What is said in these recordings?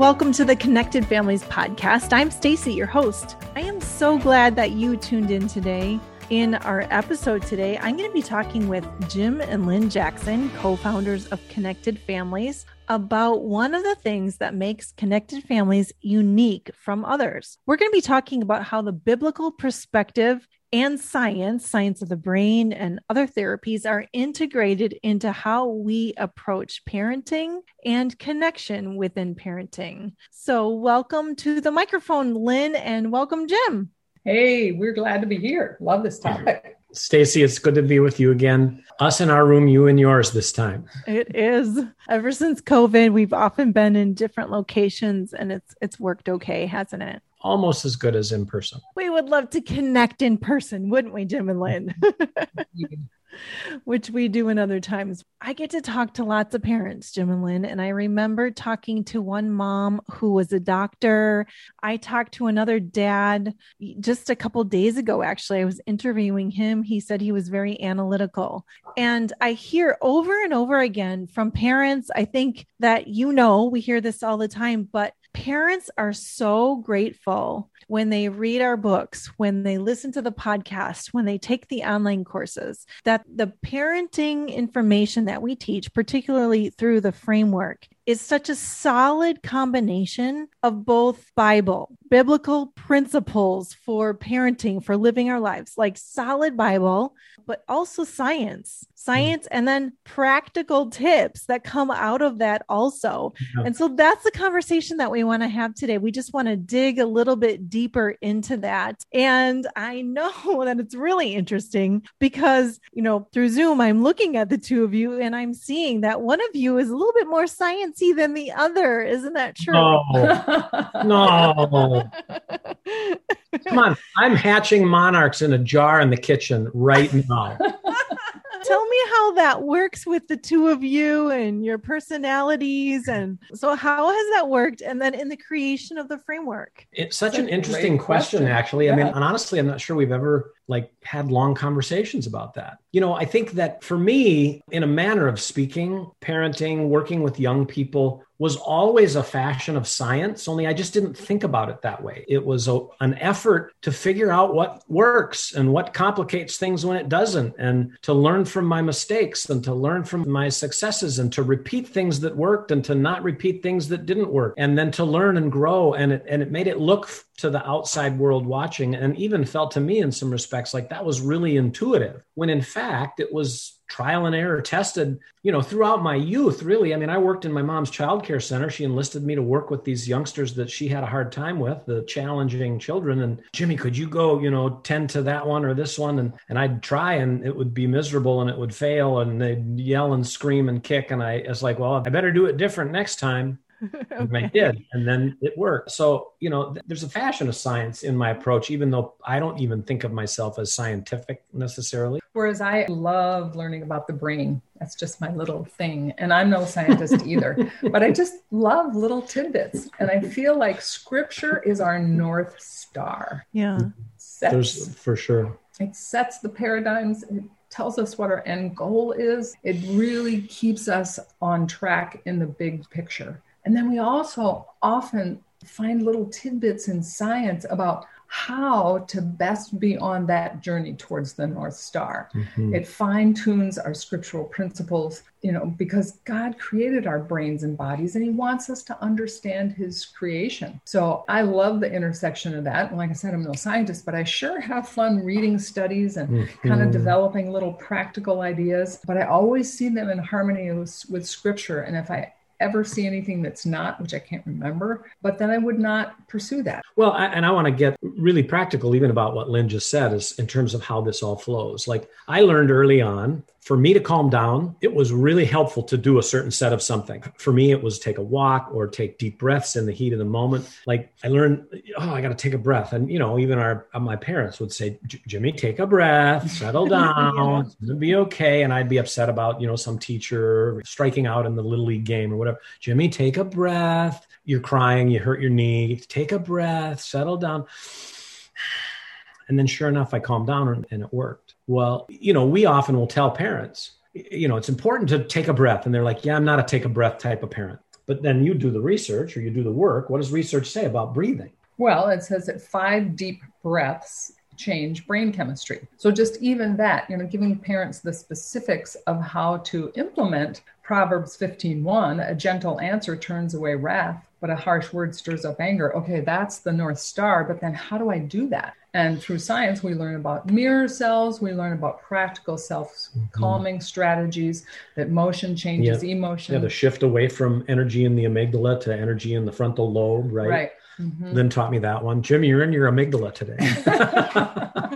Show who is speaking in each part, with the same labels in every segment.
Speaker 1: Welcome to the Connected Families podcast. I'm Stacy, your host. I am so glad that you tuned in today. In our episode today, I'm going to be talking with Jim and Lynn Jackson, co founders of Connected Families, about one of the things that makes Connected Families unique from others. We're going to be talking about how the biblical perspective and science, science of the brain, and other therapies are integrated into how we approach parenting and connection within parenting. So, welcome to the microphone, Lynn, and welcome, Jim.
Speaker 2: Hey, we're glad to be here. Love this topic.
Speaker 3: Stacy, it's good to be with you again. Us in our room, you in yours this time.
Speaker 1: It is. Ever since COVID, we've often been in different locations and it's it's worked okay, hasn't it?
Speaker 3: Almost as good as in person.
Speaker 1: We would love to connect in person, wouldn't we, Jim and Lynn? which we do in other times. I get to talk to lots of parents, Jim and Lynn, and I remember talking to one mom who was a doctor. I talked to another dad just a couple days ago, actually. I was interviewing him. He said he was very analytical. And I hear over and over again from parents, I think that you know, we hear this all the time, but parents are so grateful when they read our books, when they listen to the podcast, when they take the online courses, that the parenting information that we teach, particularly through the framework, is such a solid combination of both Bible, biblical principles for parenting, for living our lives, like solid Bible, but also science, science, and then practical tips that come out of that also. Yeah. And so that's the conversation that we want to have today. We just want to dig a little bit deeper into that. And I know that it's really interesting because, you know, through Zoom, I'm looking at the two of you and I'm seeing that one of you is a little bit more science than the other. Isn't that true?
Speaker 3: No. no. Come on. I'm hatching monarchs in a jar in the kitchen right now.
Speaker 1: Tell me how that works with the two of you and your personalities. And so, how has that worked? And then in the creation of the framework?
Speaker 3: It's such That's an interesting question, question, actually. Yeah. I mean, and honestly, I'm not sure we've ever like had long conversations about that. You know, I think that for me, in a manner of speaking, parenting, working with young people was always a fashion of science, only I just didn't think about it that way. It was a, an effort to figure out what works and what complicates things when it doesn't, and to learn from my mistakes and to learn from my successes and to repeat things that worked and to not repeat things that didn't work, and then to learn and grow. And it, and it made it look to the outside world watching and even felt to me in some respects like that was really intuitive when in fact it was trial and error tested you know throughout my youth really. I mean i worked in my mom's child care center. She enlisted me to work with these youngsters that she had a hard time with the challenging children. And jimmy could you go you know tend to that one or this one? And and i'd try and it would be miserable and it would fail and they'd yell and scream and kick. And i it's like well i better do it different next time okay. and I did, and then it worked. So you know, th- there's a fashion of science in my approach, even though I don't even think of myself as scientific necessarily.
Speaker 2: Whereas I love learning about the brain. That's just my little thing, and I'm no scientist either. But I just love little tidbits, and I feel like Scripture is our north star.
Speaker 1: Yeah, mm-hmm.
Speaker 3: sets, there's for sure.
Speaker 2: It sets the paradigms. It tells us what our end goal is. It really keeps us on track in the big picture. And then we also often find little tidbits in science about how to best be on that journey towards the North Star. Mm-hmm. It fine tunes our scriptural principles, you know, because God created our brains and bodies and He wants us to understand His creation. So I love the intersection of that. And like I said, I'm no scientist, but I sure have fun reading studies and mm-hmm. kind of developing little practical ideas. But I always see them in harmony with, with scripture. And if I ever see anything that's not, which I can't remember, but then I would not pursue that.
Speaker 3: Well, I, and I want to get really practical, even about what Lynn just said, is in terms of how this all flows. Like I learned early on for me to calm down, it was really helpful to do a certain set of something. For me, it was take a walk or take deep breaths in the heat of the moment. Like I learned, oh, I got to take a breath. And, you know, even our, uh, my parents would say, Jimmy, take a breath, settle down, yeah. it'll be okay. And I'd be upset about, you know, some teacher striking out in the little league game or whatever. Jimmy, take a breath. You're crying, you hurt your knee. Take a breath, settle down. And then sure enough, I calmed down and it worked. Well, you know, we often will tell parents, you know, it's important to take a breath. And they're like, yeah, I'm not a take a breath type of parent. But then you do the research or you do the work. What does research say about breathing?
Speaker 2: Well, it says that five deep breaths change brain chemistry. So just even that, you know, giving parents the specifics of how to implement Proverbs 15:1, a gentle answer turns away wrath, but a harsh word stirs up anger. Okay, that's the north star, but then how do I do that? And through science, we learn about mirror cells, we learn about practical self-calming mm-hmm. strategies that motion changes yeah. emotion.
Speaker 3: Yeah, the shift away from energy in the amygdala to energy in the frontal lobe, right?
Speaker 2: Right.
Speaker 3: Mm-hmm. Lynn taught me that one. Jim, you're in your amygdala today.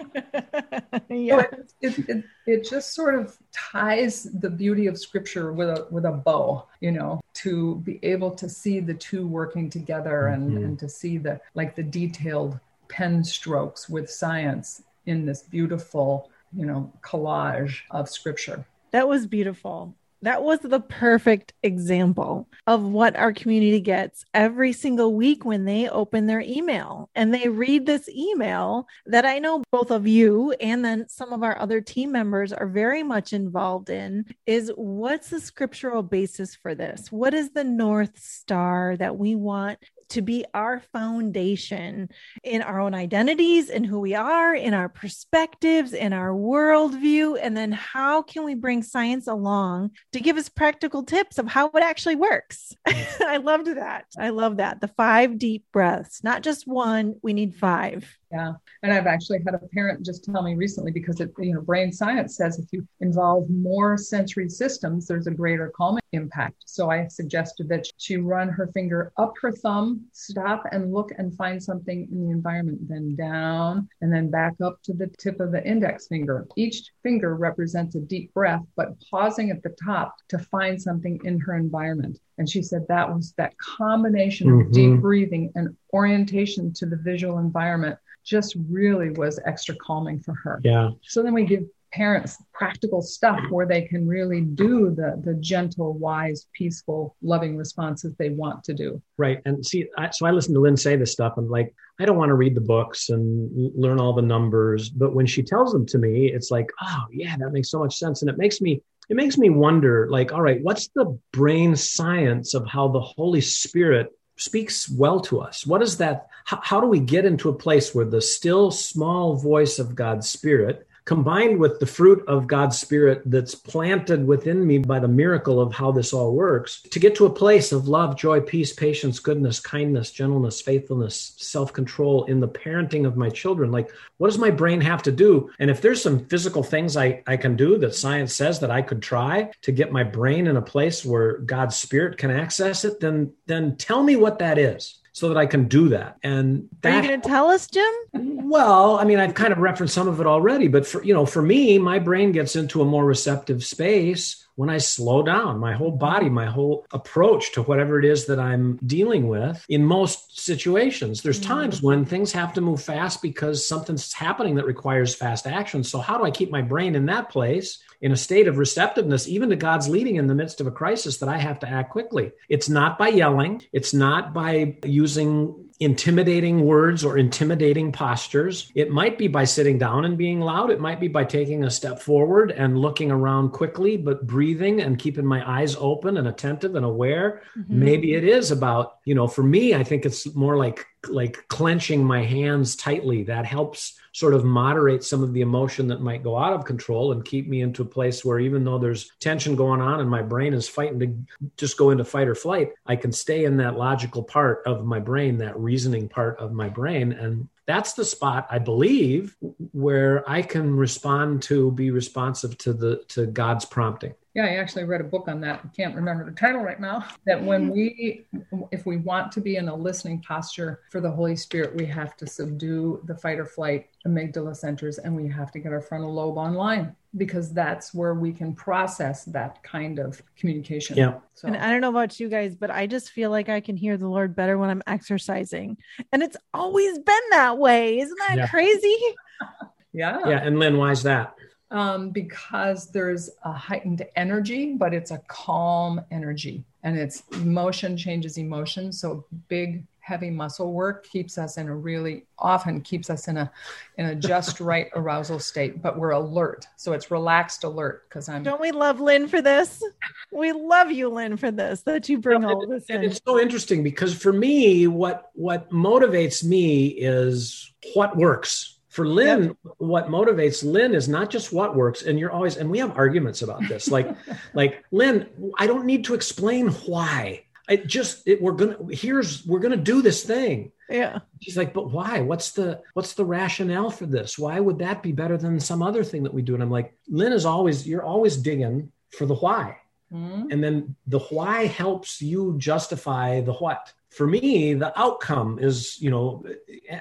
Speaker 2: yeah. It, it, it, it, just sort of ties the beauty of scripture with a with a bow, you know, to be able to see the two working together and, mm-hmm. and to see the like the detailed pen strokes with science in this beautiful, you know, collage of scripture.
Speaker 1: That was beautiful. That was the perfect example of what our community gets every single week when they open their email and they read this email that I know both of you and then some of our other team members are very much involved in is what's the scriptural basis for this? What is the North Star that we want to be our foundation in our own identities and who we are, in our perspectives, in our worldview. And then how can we bring science along to give us practical tips of how it actually works? I loved that. I love that. The five deep breaths, not just one, we need five.
Speaker 2: Yeah. And I've actually had a parent just tell me recently because it, you know, brain science says if you involve more sensory systems, there's a greater calming impact. So I suggested that she run her finger up her thumb, stop and look and find something in the environment, then down and then back up to the tip of the index finger. Each finger represents a deep breath, but pausing at the top to find something in her environment. And she said that was that combination mm-hmm. of deep breathing and orientation to the visual environment just really was extra calming for her.
Speaker 3: Yeah.
Speaker 2: So then we give parents practical stuff where they can really do the the gentle wise peaceful loving responses they want to do.
Speaker 3: Right. And see I, so i listen to lynn say this stuff. And like i don't want to read the books and learn all the numbers. But when she tells them to me it's like oh yeah that makes so much sense. And it makes me it makes me wonder like all right what's the brain science of how the holy spirit speaks well to us. What is that how, how do we get into a place where the still small voice of god's spirit combined with the fruit of God's Spirit that's planted within me by the miracle of how this all works, to get to a place of love, joy, peace, patience, goodness, kindness, gentleness, faithfulness, self control in the parenting of my children. Like, what does my brain have to do? And if there's some physical things I, I can do that science says that I could try to get my brain in a place where God's Spirit can access it, then then tell me what that is so that I can do that. And that,
Speaker 1: are you going to tell us, Jim?
Speaker 3: Well, I mean, I've kind of referenced some of it already, but for you know, for me, my brain gets into a more receptive space when I slow down my whole body, my whole approach to whatever it is that I'm dealing with in most situations. There's mm. times when things have to move fast because something's happening that requires fast action. So, how do I keep my brain in that place in a state of receptiveness, even to God's leading in the midst of a crisis that I have to act quickly? It's not by yelling, it's not by using intimidating words or intimidating postures. It might be by sitting down and being loud. It might be by taking a step forward and looking around quickly, but breathing and keeping my eyes open and attentive and aware. Mm-hmm. Maybe it is about, you know, for me, I think it's more like like clenching my hands tightly. That helps sort of moderate some of the emotion that might go out of control and keep me into a place where even though there's tension going on and my brain is fighting to just go into fight or flight, I can stay in that logical part of my brain, that reasoning part of my brain. And that's the spot I believe where I can respond to be responsive to the to God's prompting.
Speaker 2: Yeah, I actually read a book on that. I can't remember the title right now. That when we, if we want to be in a listening posture for the Holy Spirit, we have to subdue the fight or flight amygdala centers and we have to get our frontal lobe online because that's where we can process that kind of communication.
Speaker 3: Yeah.
Speaker 1: So. And I don't know about you guys, but I just feel like I can hear the Lord better when I'm exercising. And it's always been that way. Isn't that yeah. crazy?
Speaker 2: yeah.
Speaker 3: Yeah. And Lynn, why is that?
Speaker 2: Um, because there's a heightened energy, but it's a calm energy and it's emotion changes emotion. So big, heavy muscle work keeps us in a really often keeps us in a in a just right arousal state but we're alert. So it's relaxed alert because i'm
Speaker 1: don't we love lynn for this? We love you lynn for this that you bring all this in.
Speaker 3: it's so interesting because for me what what motivates me is what works for Lynn, yep. what motivates Lynn is not just what works, and you're always, and we have arguments about this. Like, like Lynn, I don't need to explain why. I just it, we're gonna here's we're gonna do this thing.
Speaker 1: Yeah.
Speaker 3: She's like, but why? What's the what's the rationale for this? Why would that be better than some other thing that we do? And I'm like, Lynn is always you're always digging for the why. Mm-hmm. And then the why helps you justify the what for me, the outcome is, you know,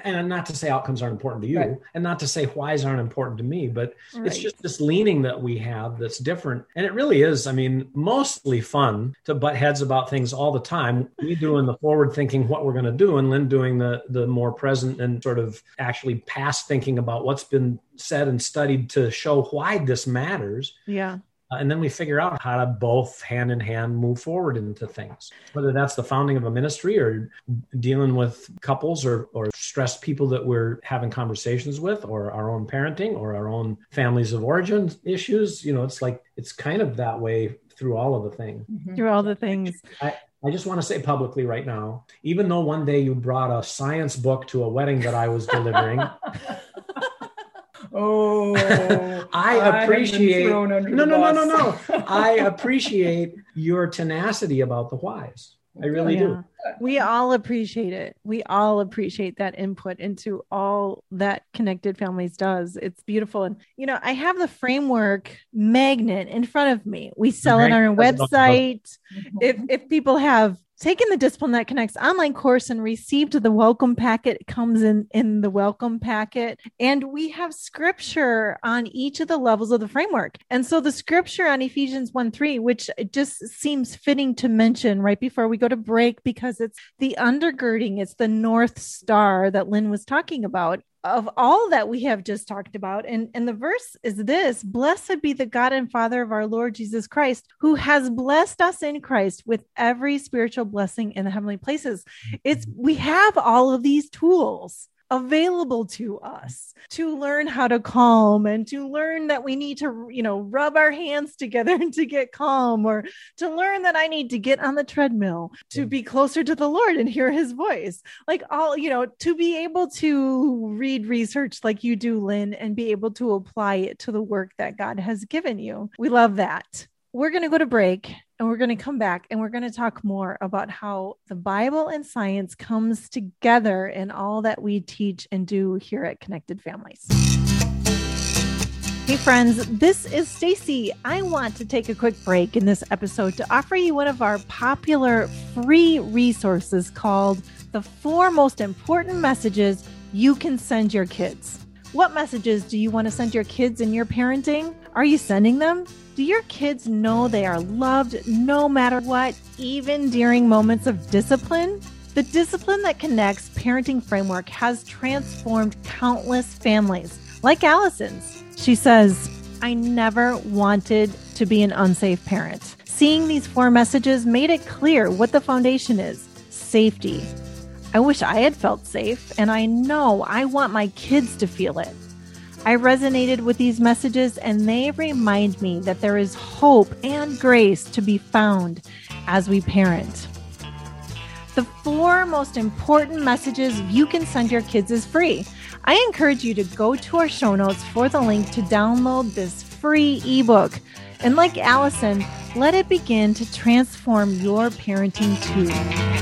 Speaker 3: and not to say outcomes aren't important to you right. and not to say whys aren't important to me, but right. it's just this leaning that we have that's different. And it really is, I mean, mostly fun to butt heads about things all the time. We doing the forward thinking what we're going to do and Lynn doing the, the more present and sort of actually past thinking about what's been said and studied to show why this matters.
Speaker 1: Yeah.
Speaker 3: Uh, and then we figure out how to both hand in hand move forward into things whether that's the founding of a ministry or dealing with couples or, or stressed people that we're having conversations with or our own parenting or our own families of origin issues. You know it's like it's kind of that way through all of the things
Speaker 1: mm-hmm. through all the things.
Speaker 3: I, I just want to say publicly right now, even though one day you brought a science book to a wedding that I was delivering,
Speaker 2: Oh,
Speaker 3: I appreciate. no, no, no, no, no, no. I appreciate your tenacity about the whys. I really yeah. do.
Speaker 1: We all appreciate it. We all appreciate that input into all that Connected Families does. It's beautiful. And, you know, I have the framework magnet in front of me. We sell it on our website. If, if people have taken the discipline that connects online course and received the welcome packet it comes in in the welcome packet. And we have scripture on each of the levels of the framework. And so the scripture on ephesians 1 3 which just seems fitting to mention right before we go to break because it's the undergirding it's the north star that lynn was talking about of all that we have just talked about. And, and the verse is this Blessed be the God and Father of our Lord Jesus Christ, who has blessed us in Christ with every spiritual blessing in the heavenly places. It's we have all of these tools available to us to learn how to calm and to learn that we need to, you know, rub our hands together to get calm or to learn that I need to get on the treadmill to mm. be closer to the Lord and hear his voice. Like all, you know, to be able to read research like you do, Lynn, and be able to apply it to the work that God has given you. We love that we're going to go to break and we're going to come back and we're going to talk more about how the Bible and science comes together in all that we teach and do here at Connected Families. Hey friends, this is Stacy. I want to take a quick break in this episode to offer you one of our popular free resources called The Four Most Important Messages You Can Send Your Kids. What messages do you want to send your kids in your parenting? Are you sending them? Do your kids know they are loved no matter what, even during moments of discipline? The discipline that connects parenting framework has transformed countless families, like Allison's. She says, I never wanted to be an unsafe parent. Seeing these four messages made it clear what the foundation is safety. I wish I had felt safe, and I know I want my kids to feel it. I resonated with these messages and they remind me that there is hope and grace to be found as we parent. The four most important messages you can send your kids is free. I encourage you to go to our show notes for the link to download this free ebook. And like Allison, let it begin to transform your parenting too.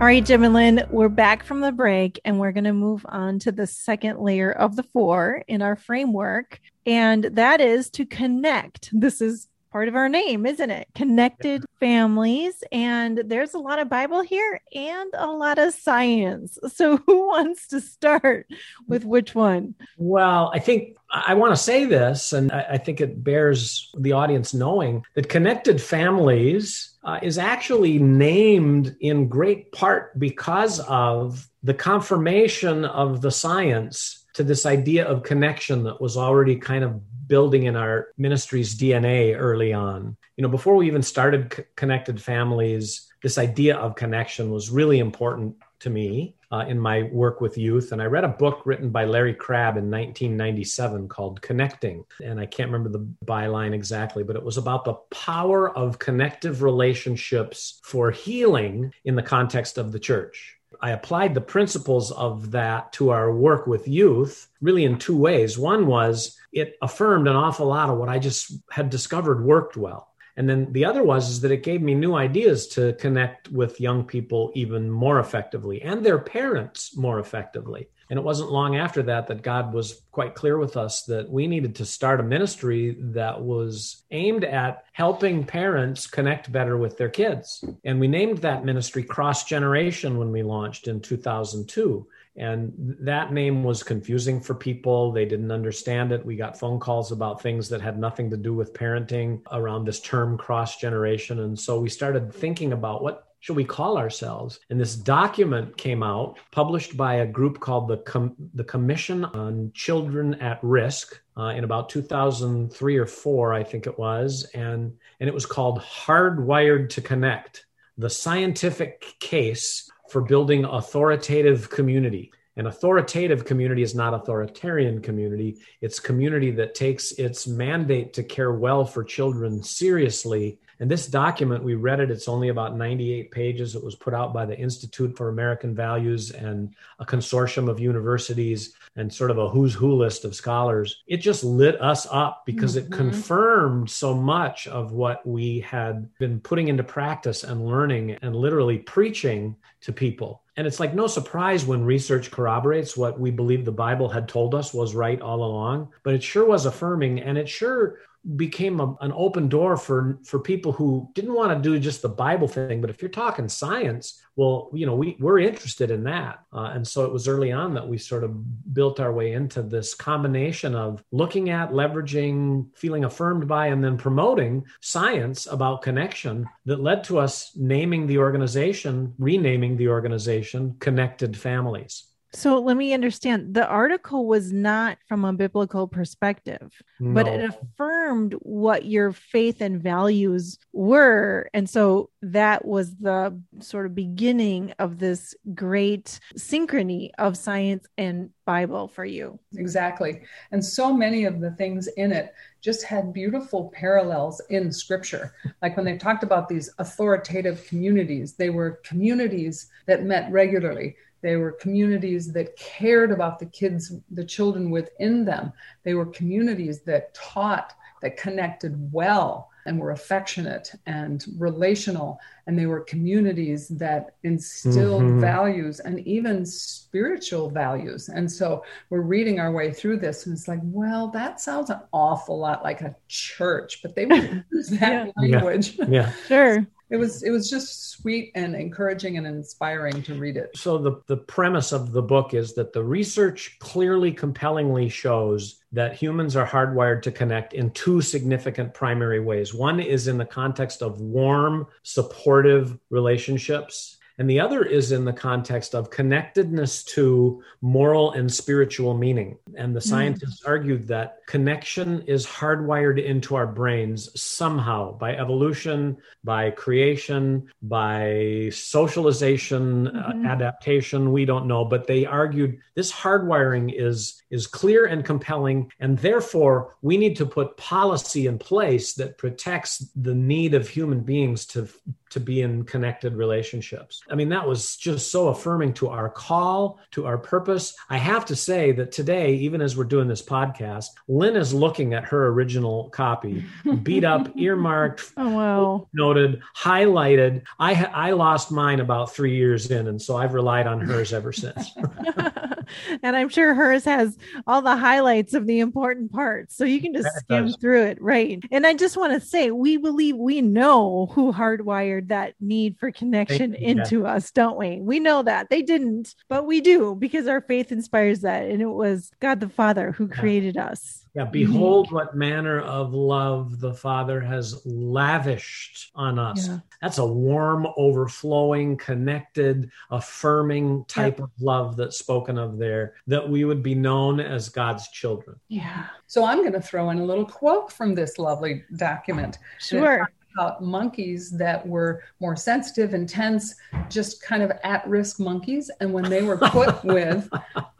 Speaker 1: All right, Jim and Lynn, we're back from the break and we're going to move on to the second layer of the four in our framework. And that is to connect. This is part of our name, isn't it? Connected families. And there's a lot of Bible here and a lot of science. So, who wants to start with which one?
Speaker 3: Well, I think I want to say this, and I think it bears the audience knowing that connected families uh, is actually named in great part because of the confirmation of the science to this idea of connection that was already kind of building in our ministry's DNA early on. You know, before we even started C- Connected Families, this idea of connection was really important to me uh, in my work with youth. And I read a book written by Larry Crabb in 1997 called Connecting. And I can't remember the byline exactly, but it was about the power of connective relationships for healing in the context of the church. I applied the principles of that to our work with youth really in two ways. One was it affirmed an awful lot of what I just had discovered worked well. And then the other was is that it gave me new ideas to connect with young people even more effectively and their parents more effectively. And it wasn't long after that that God was quite clear with us that we needed to start a ministry that was aimed at helping parents connect better with their kids. And we named that ministry Cross Generation when we launched in 2002. And that name was confusing for people. They didn't understand it. We got phone calls about things that had nothing to do with parenting around this term cross generation. And so we started thinking about what should we call ourselves? And this document came out, published by a group called the, Com- the Commission on Children at Risk uh, in about 2003 or four, I think it was. And, and it was called Hardwired to Connect The Scientific Case for building authoritative community. An authoritative community is not authoritarian community. It's community that takes its mandate to care well for children seriously. And this document, we read it, it's only about 98 pages. It was put out by the Institute for American Values and a consortium of universities and sort of a who's who list of scholars. It just lit us up because mm-hmm. it confirmed so much of what we had been putting into practice and learning and literally preaching to people. And it's like no surprise when research corroborates what we believe the Bible had told us was right all along, but it sure was affirming and it sure became a, an open door for for people who didn't want to do just the bible thing but if you're talking science well you know we we're interested in that. Uh, and so it was early on that we sort of built our way into this combination of looking at leveraging feeling affirmed by and then promoting science about connection that led to us naming the organization renaming the organization connected families
Speaker 1: so let me understand the article was not from a biblical perspective, no. but it affirmed what your faith and values were. And so that was the sort of beginning of this great synchrony of science and Bible for you.
Speaker 2: Exactly. And so many of the things in it just had beautiful parallels in scripture. Like when they talked about these authoritative communities, they were communities that met regularly they were communities that cared about the kids, the children within them. They were communities that taught, that connected well and were affectionate and relational. And they were communities that instilled mm-hmm. values and even spiritual values. And so we're reading our way through this, and it's like, well, that sounds an awful lot like a church, but they would use that
Speaker 1: yeah.
Speaker 2: language.
Speaker 3: Yeah. yeah.
Speaker 1: Sure
Speaker 2: it was it was just sweet and encouraging and inspiring to read it.
Speaker 3: So the the premise of the book is that the research clearly compellingly shows that humans are hardwired to connect in two significant primary ways. One is in the context of warm supportive relationships and the other is in the context of connectedness to moral and spiritual meaning. And the hmm. scientists mm. argued that connection is hardwired into our brains somehow by evolution, by creation, by socialization, uh, mm-hmm. uh, adaptation. We don't know, but they argued this hardwiring is, is clear and compelling. And therefore, we need to put policy in place that protects the need of human beings to to be in connected relationships. I mean, that was just so affirming to our call, to our purpose. I have to say that today, even as we're doing this podcast, Lynn is looking at her original copy, beat up, earmarked,
Speaker 1: oh, wow.
Speaker 3: noted, highlighted. I I lost mine about three years in, and so I've relied on hers ever since.
Speaker 1: and I'm sure hers has all the highlights of the important parts, so you can just skim through it, right? And I just want to say, we believe we know who hardwired that need for connection into us, don't we? We know that they didn't, but we do because our faith inspires that. And it was God the Father who created us.
Speaker 3: Yeah, behold mm-hmm. what manner of love the Father has lavished on us. Yeah. That's a warm, overflowing, connected, affirming type yep. of love that's spoken of there, that we would be known as God's children.
Speaker 1: Yeah.
Speaker 2: So I'm going to throw in a little quote from this lovely document.
Speaker 1: Sure
Speaker 2: about monkeys that were more sensitive, intense, just kind of at risk monkeys. And when they were put with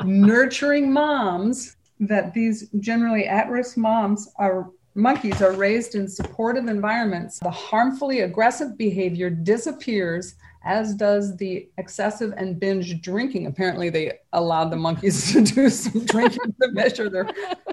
Speaker 2: nurturing moms, that these generally at risk moms are monkeys are raised in supportive environments, the harmfully aggressive behavior disappears as does the excessive and binge drinking. Apparently, they allowed the monkeys to do some drinking to measure their,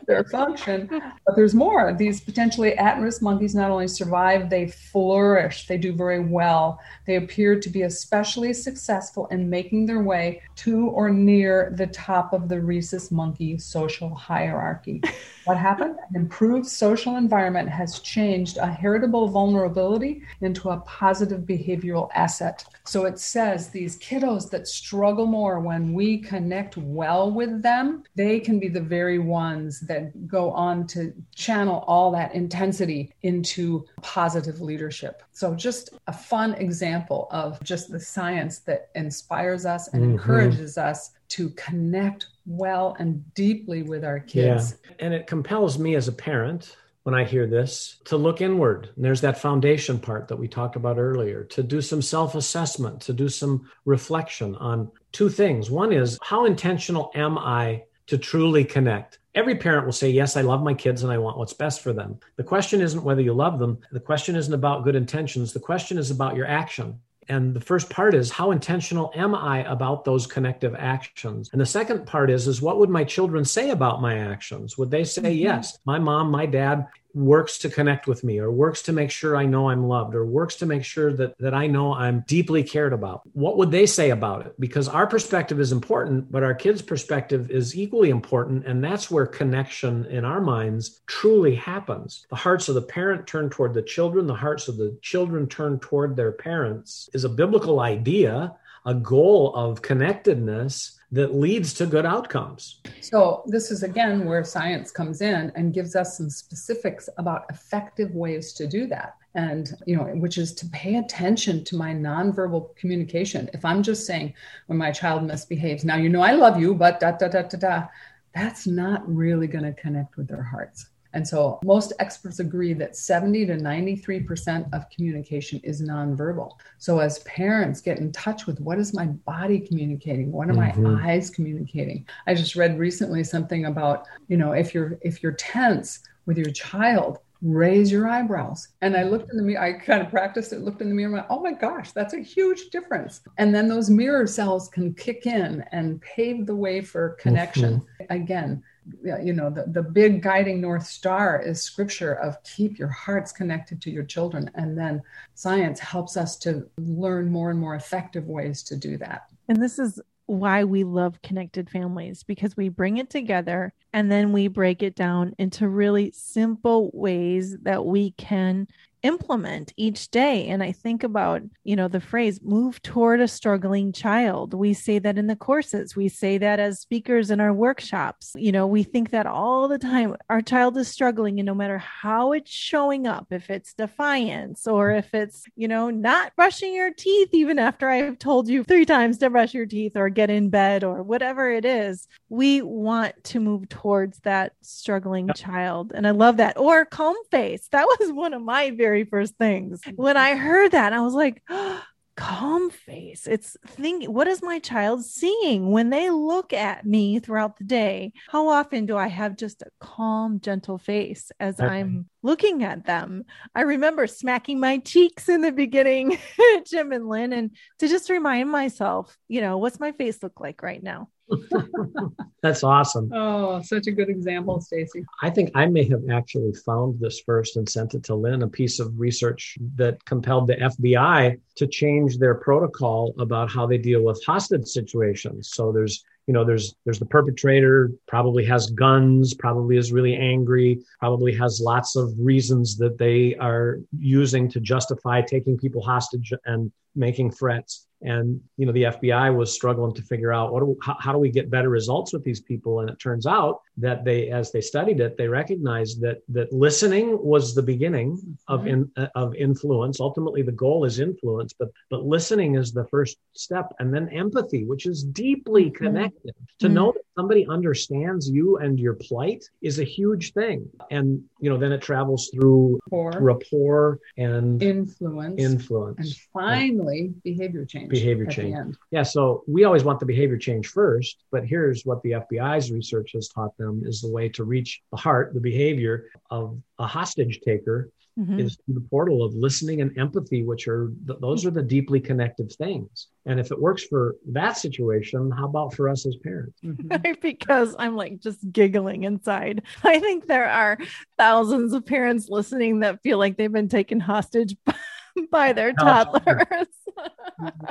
Speaker 2: their function. But there's more. These potentially at risk monkeys not only survive, they flourish, they do very well. They appear to be especially successful in making their way to or near the top of the rhesus monkey social hierarchy. What happened? An improved social environment has changed a heritable vulnerability into a positive behavioral asset. So it says these kiddos that struggle more when we connect well with them, they can be the very ones that go on to channel all that intensity into positive leadership. So just a fun example of just the science that inspires us and mm-hmm. encourages us to connect well and deeply with our kids.
Speaker 3: Yeah. And it compels me as a parent when I hear this to look inward. And there's that foundation part that we talked about earlier to do some self assessment, to do some reflection on two things. One is how intentional am I to truly connect? Every parent will say, Yes, I love my kids and I want what's best for them. The question isn't whether you love them. The question isn't about good intentions. The question is about your action. And the first part is how intentional am I about those connective actions? And the second part is is what would my children say about my actions? Would they say, mm-hmm. "Yes, my mom, my dad works to connect with me or works to make sure I know I'm loved or works to make sure that, that I know I'm deeply cared about. What would they say about it? Because our perspective is important, but our kids' perspective is equally important. And that's where connection in our minds truly happens. The hearts of the parent turn toward the children, the hearts of the children turn toward their parents is a biblical idea, a goal of connectedness that leads to good outcomes.
Speaker 2: So, this is again where science comes in and gives us some specifics about effective ways to do that. And, you know, which is to pay attention to my nonverbal communication. If I'm just saying when my child misbehaves, now you know I love you, but da da da da da, that's not really going to connect with their hearts. And so most experts agree that 70 to 93% of communication is nonverbal. So as parents get in touch with what is my body communicating? What are mm-hmm. my eyes communicating? I just read recently something about, you know, if you're if you're tense with your child, raise your eyebrows. And I looked in the mirror, I kind of practiced it, looked in the mirror, and went, oh my gosh, that's a huge difference. And then those mirror cells can kick in and pave the way for connection. Mm-hmm. Again, you know the, the big guiding north star is scripture of keep your hearts connected to your children. And then science helps us to learn more and more effective ways to do that.
Speaker 1: And this is why we love connected families because we bring it together and then we break it down into really simple ways that we can implement each day. And I think about, you know, the phrase move toward a struggling child. We say that in the courses, we say that as speakers in our workshops. You know, we think that all the time. Our child is struggling, and no matter how it's showing up, if it's defiance or if it's, you know, not brushing your teeth, even after I've told you three times to brush your teeth or get in bed or whatever it is, we want to move towards that struggling child. And I love that. Or calm face. That was one of my very very first things. When I heard that, I was like, oh, calm face. It's thinking, what is my child seeing when they look at me throughout the day? How often do I have just a calm, gentle face as okay. I'm looking at them? I remember smacking my cheeks in the beginning, Jim and Lynn, and to just remind myself, you know, what's my face look like right now?
Speaker 3: That's awesome.
Speaker 2: Oh, such a good example, Stacy.
Speaker 3: I think I may have actually found this first and sent it to Lynn, a piece of research that compelled the FBI to change their protocol about how they deal with hostage situations. So there's you know there's there's the perpetrator probably has guns probably is really angry probably has lots of reasons that they are using to justify taking people hostage and making threats. And you know the fbi was struggling to figure out what do, how, how, do we get better results with these people? And it turns out that they as they studied it they recognized that that listening was the beginning of
Speaker 2: Mm-hmm.
Speaker 3: in, uh, of influence ultimately the goal is influence but but listening is the first step and then empathy which is deeply
Speaker 2: Mm-hmm.
Speaker 3: connected to
Speaker 1: Mhm.
Speaker 3: know that somebody understands you and your plight is a huge thing and you know then it travels through
Speaker 2: For
Speaker 3: rapport and
Speaker 2: influence
Speaker 3: influence and
Speaker 2: finally behavior change.
Speaker 3: Behavior change. Yeah, so we always want the behavior change first, but here's what the FBI's research has taught them is the way to reach the heart, the behavior of a hostage taker
Speaker 1: Mhm.
Speaker 3: is through the portal of listening and empathy, which are th- those are the deeply connective things. And if it works for that situation, how about for us as parents?
Speaker 2: Mhm.
Speaker 1: because I'm like just giggling inside. I think there are thousands of parents listening that feel like they've been taken hostage by their
Speaker 3: Oh,
Speaker 1: toddlers.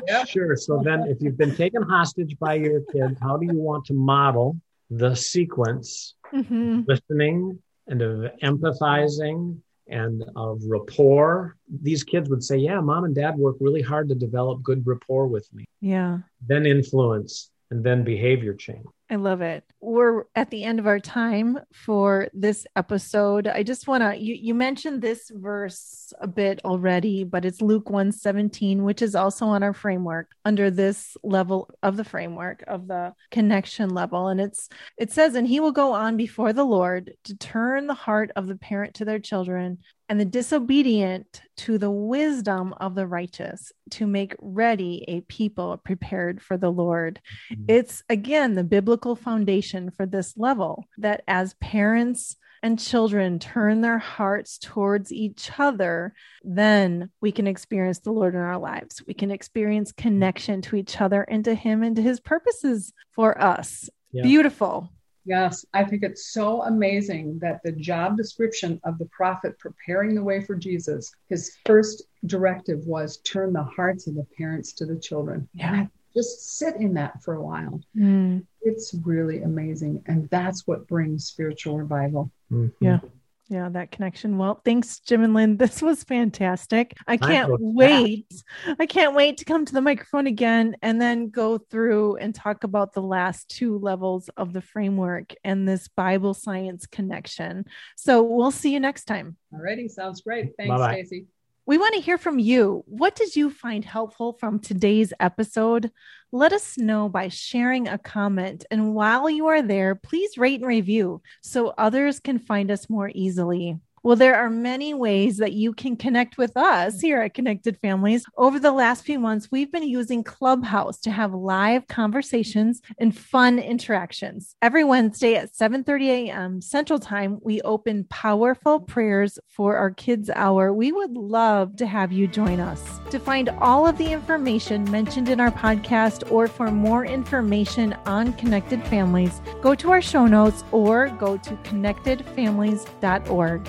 Speaker 2: Yep.
Speaker 3: Sure. So then, if you've been taken hostage by your kids, how do you want to model the sequence
Speaker 1: Mhm.
Speaker 3: listening and of empathizing and of rapport. These kids would say, Yeah, mom and dad work really hard to develop good rapport with me.
Speaker 1: Yeah.
Speaker 3: Then influence and then behavior change.
Speaker 1: I love it. We're at the end of our time for this episode. I just want to you you mentioned this verse a bit already, but it's Luke 117, which is also on our framework under this level of the framework of the connection level. And it's it says, and he will go on before the Lord to turn the heart of the parent to their children and the disobedient to the wisdom of the righteous to make ready a people prepared for the Lord. Mm-hmm. It's again the biblical foundation for this level that as parents and children turn their hearts towards each other, then we can experience the Lord in our lives. We can experience connection to each other and to Him and to His purposes for us.
Speaker 3: Yeah.
Speaker 1: Beautiful.
Speaker 2: Yes, I think it's so amazing that the job description of the prophet preparing the way for Jesus, his first directive was turn the hearts of the parents to the children.
Speaker 1: Yeah.
Speaker 2: And just sit in that for a while.
Speaker 1: Mm,
Speaker 2: It's really amazing. And that's what brings spiritual revival.
Speaker 3: Mhm.
Speaker 1: Yeah. Yeah, that connection. Well, thanks, Jim and Lynn. This was fantastic. I
Speaker 3: Time
Speaker 1: can't
Speaker 3: goes
Speaker 1: wait. I can't wait to come to the microphone again and then go through and talk about the last two levels of the framework and this Bible science connection. So we'll see you next time.
Speaker 2: Alrighty, sounds great. Thanks,
Speaker 3: Bye-bye.
Speaker 2: Stacy.
Speaker 1: We want to hear from you. What did you find helpful from today's episode? Let us know by sharing a comment. And while you are there, please rate and review so others can find us more easily. Well, there are many ways that you can connect with us mm. here at Connected Families. Over the last few months, we've been using Clubhouse to have live conversations and fun interactions. Every Wednesday at 7:30 a.m. Central Time, we open powerful prayers for our kids hour. We would love to have you join us. To find all of the information mentioned in our podcast or for more information on Connected Families, go to our show notes or go to connectedfamilies.org.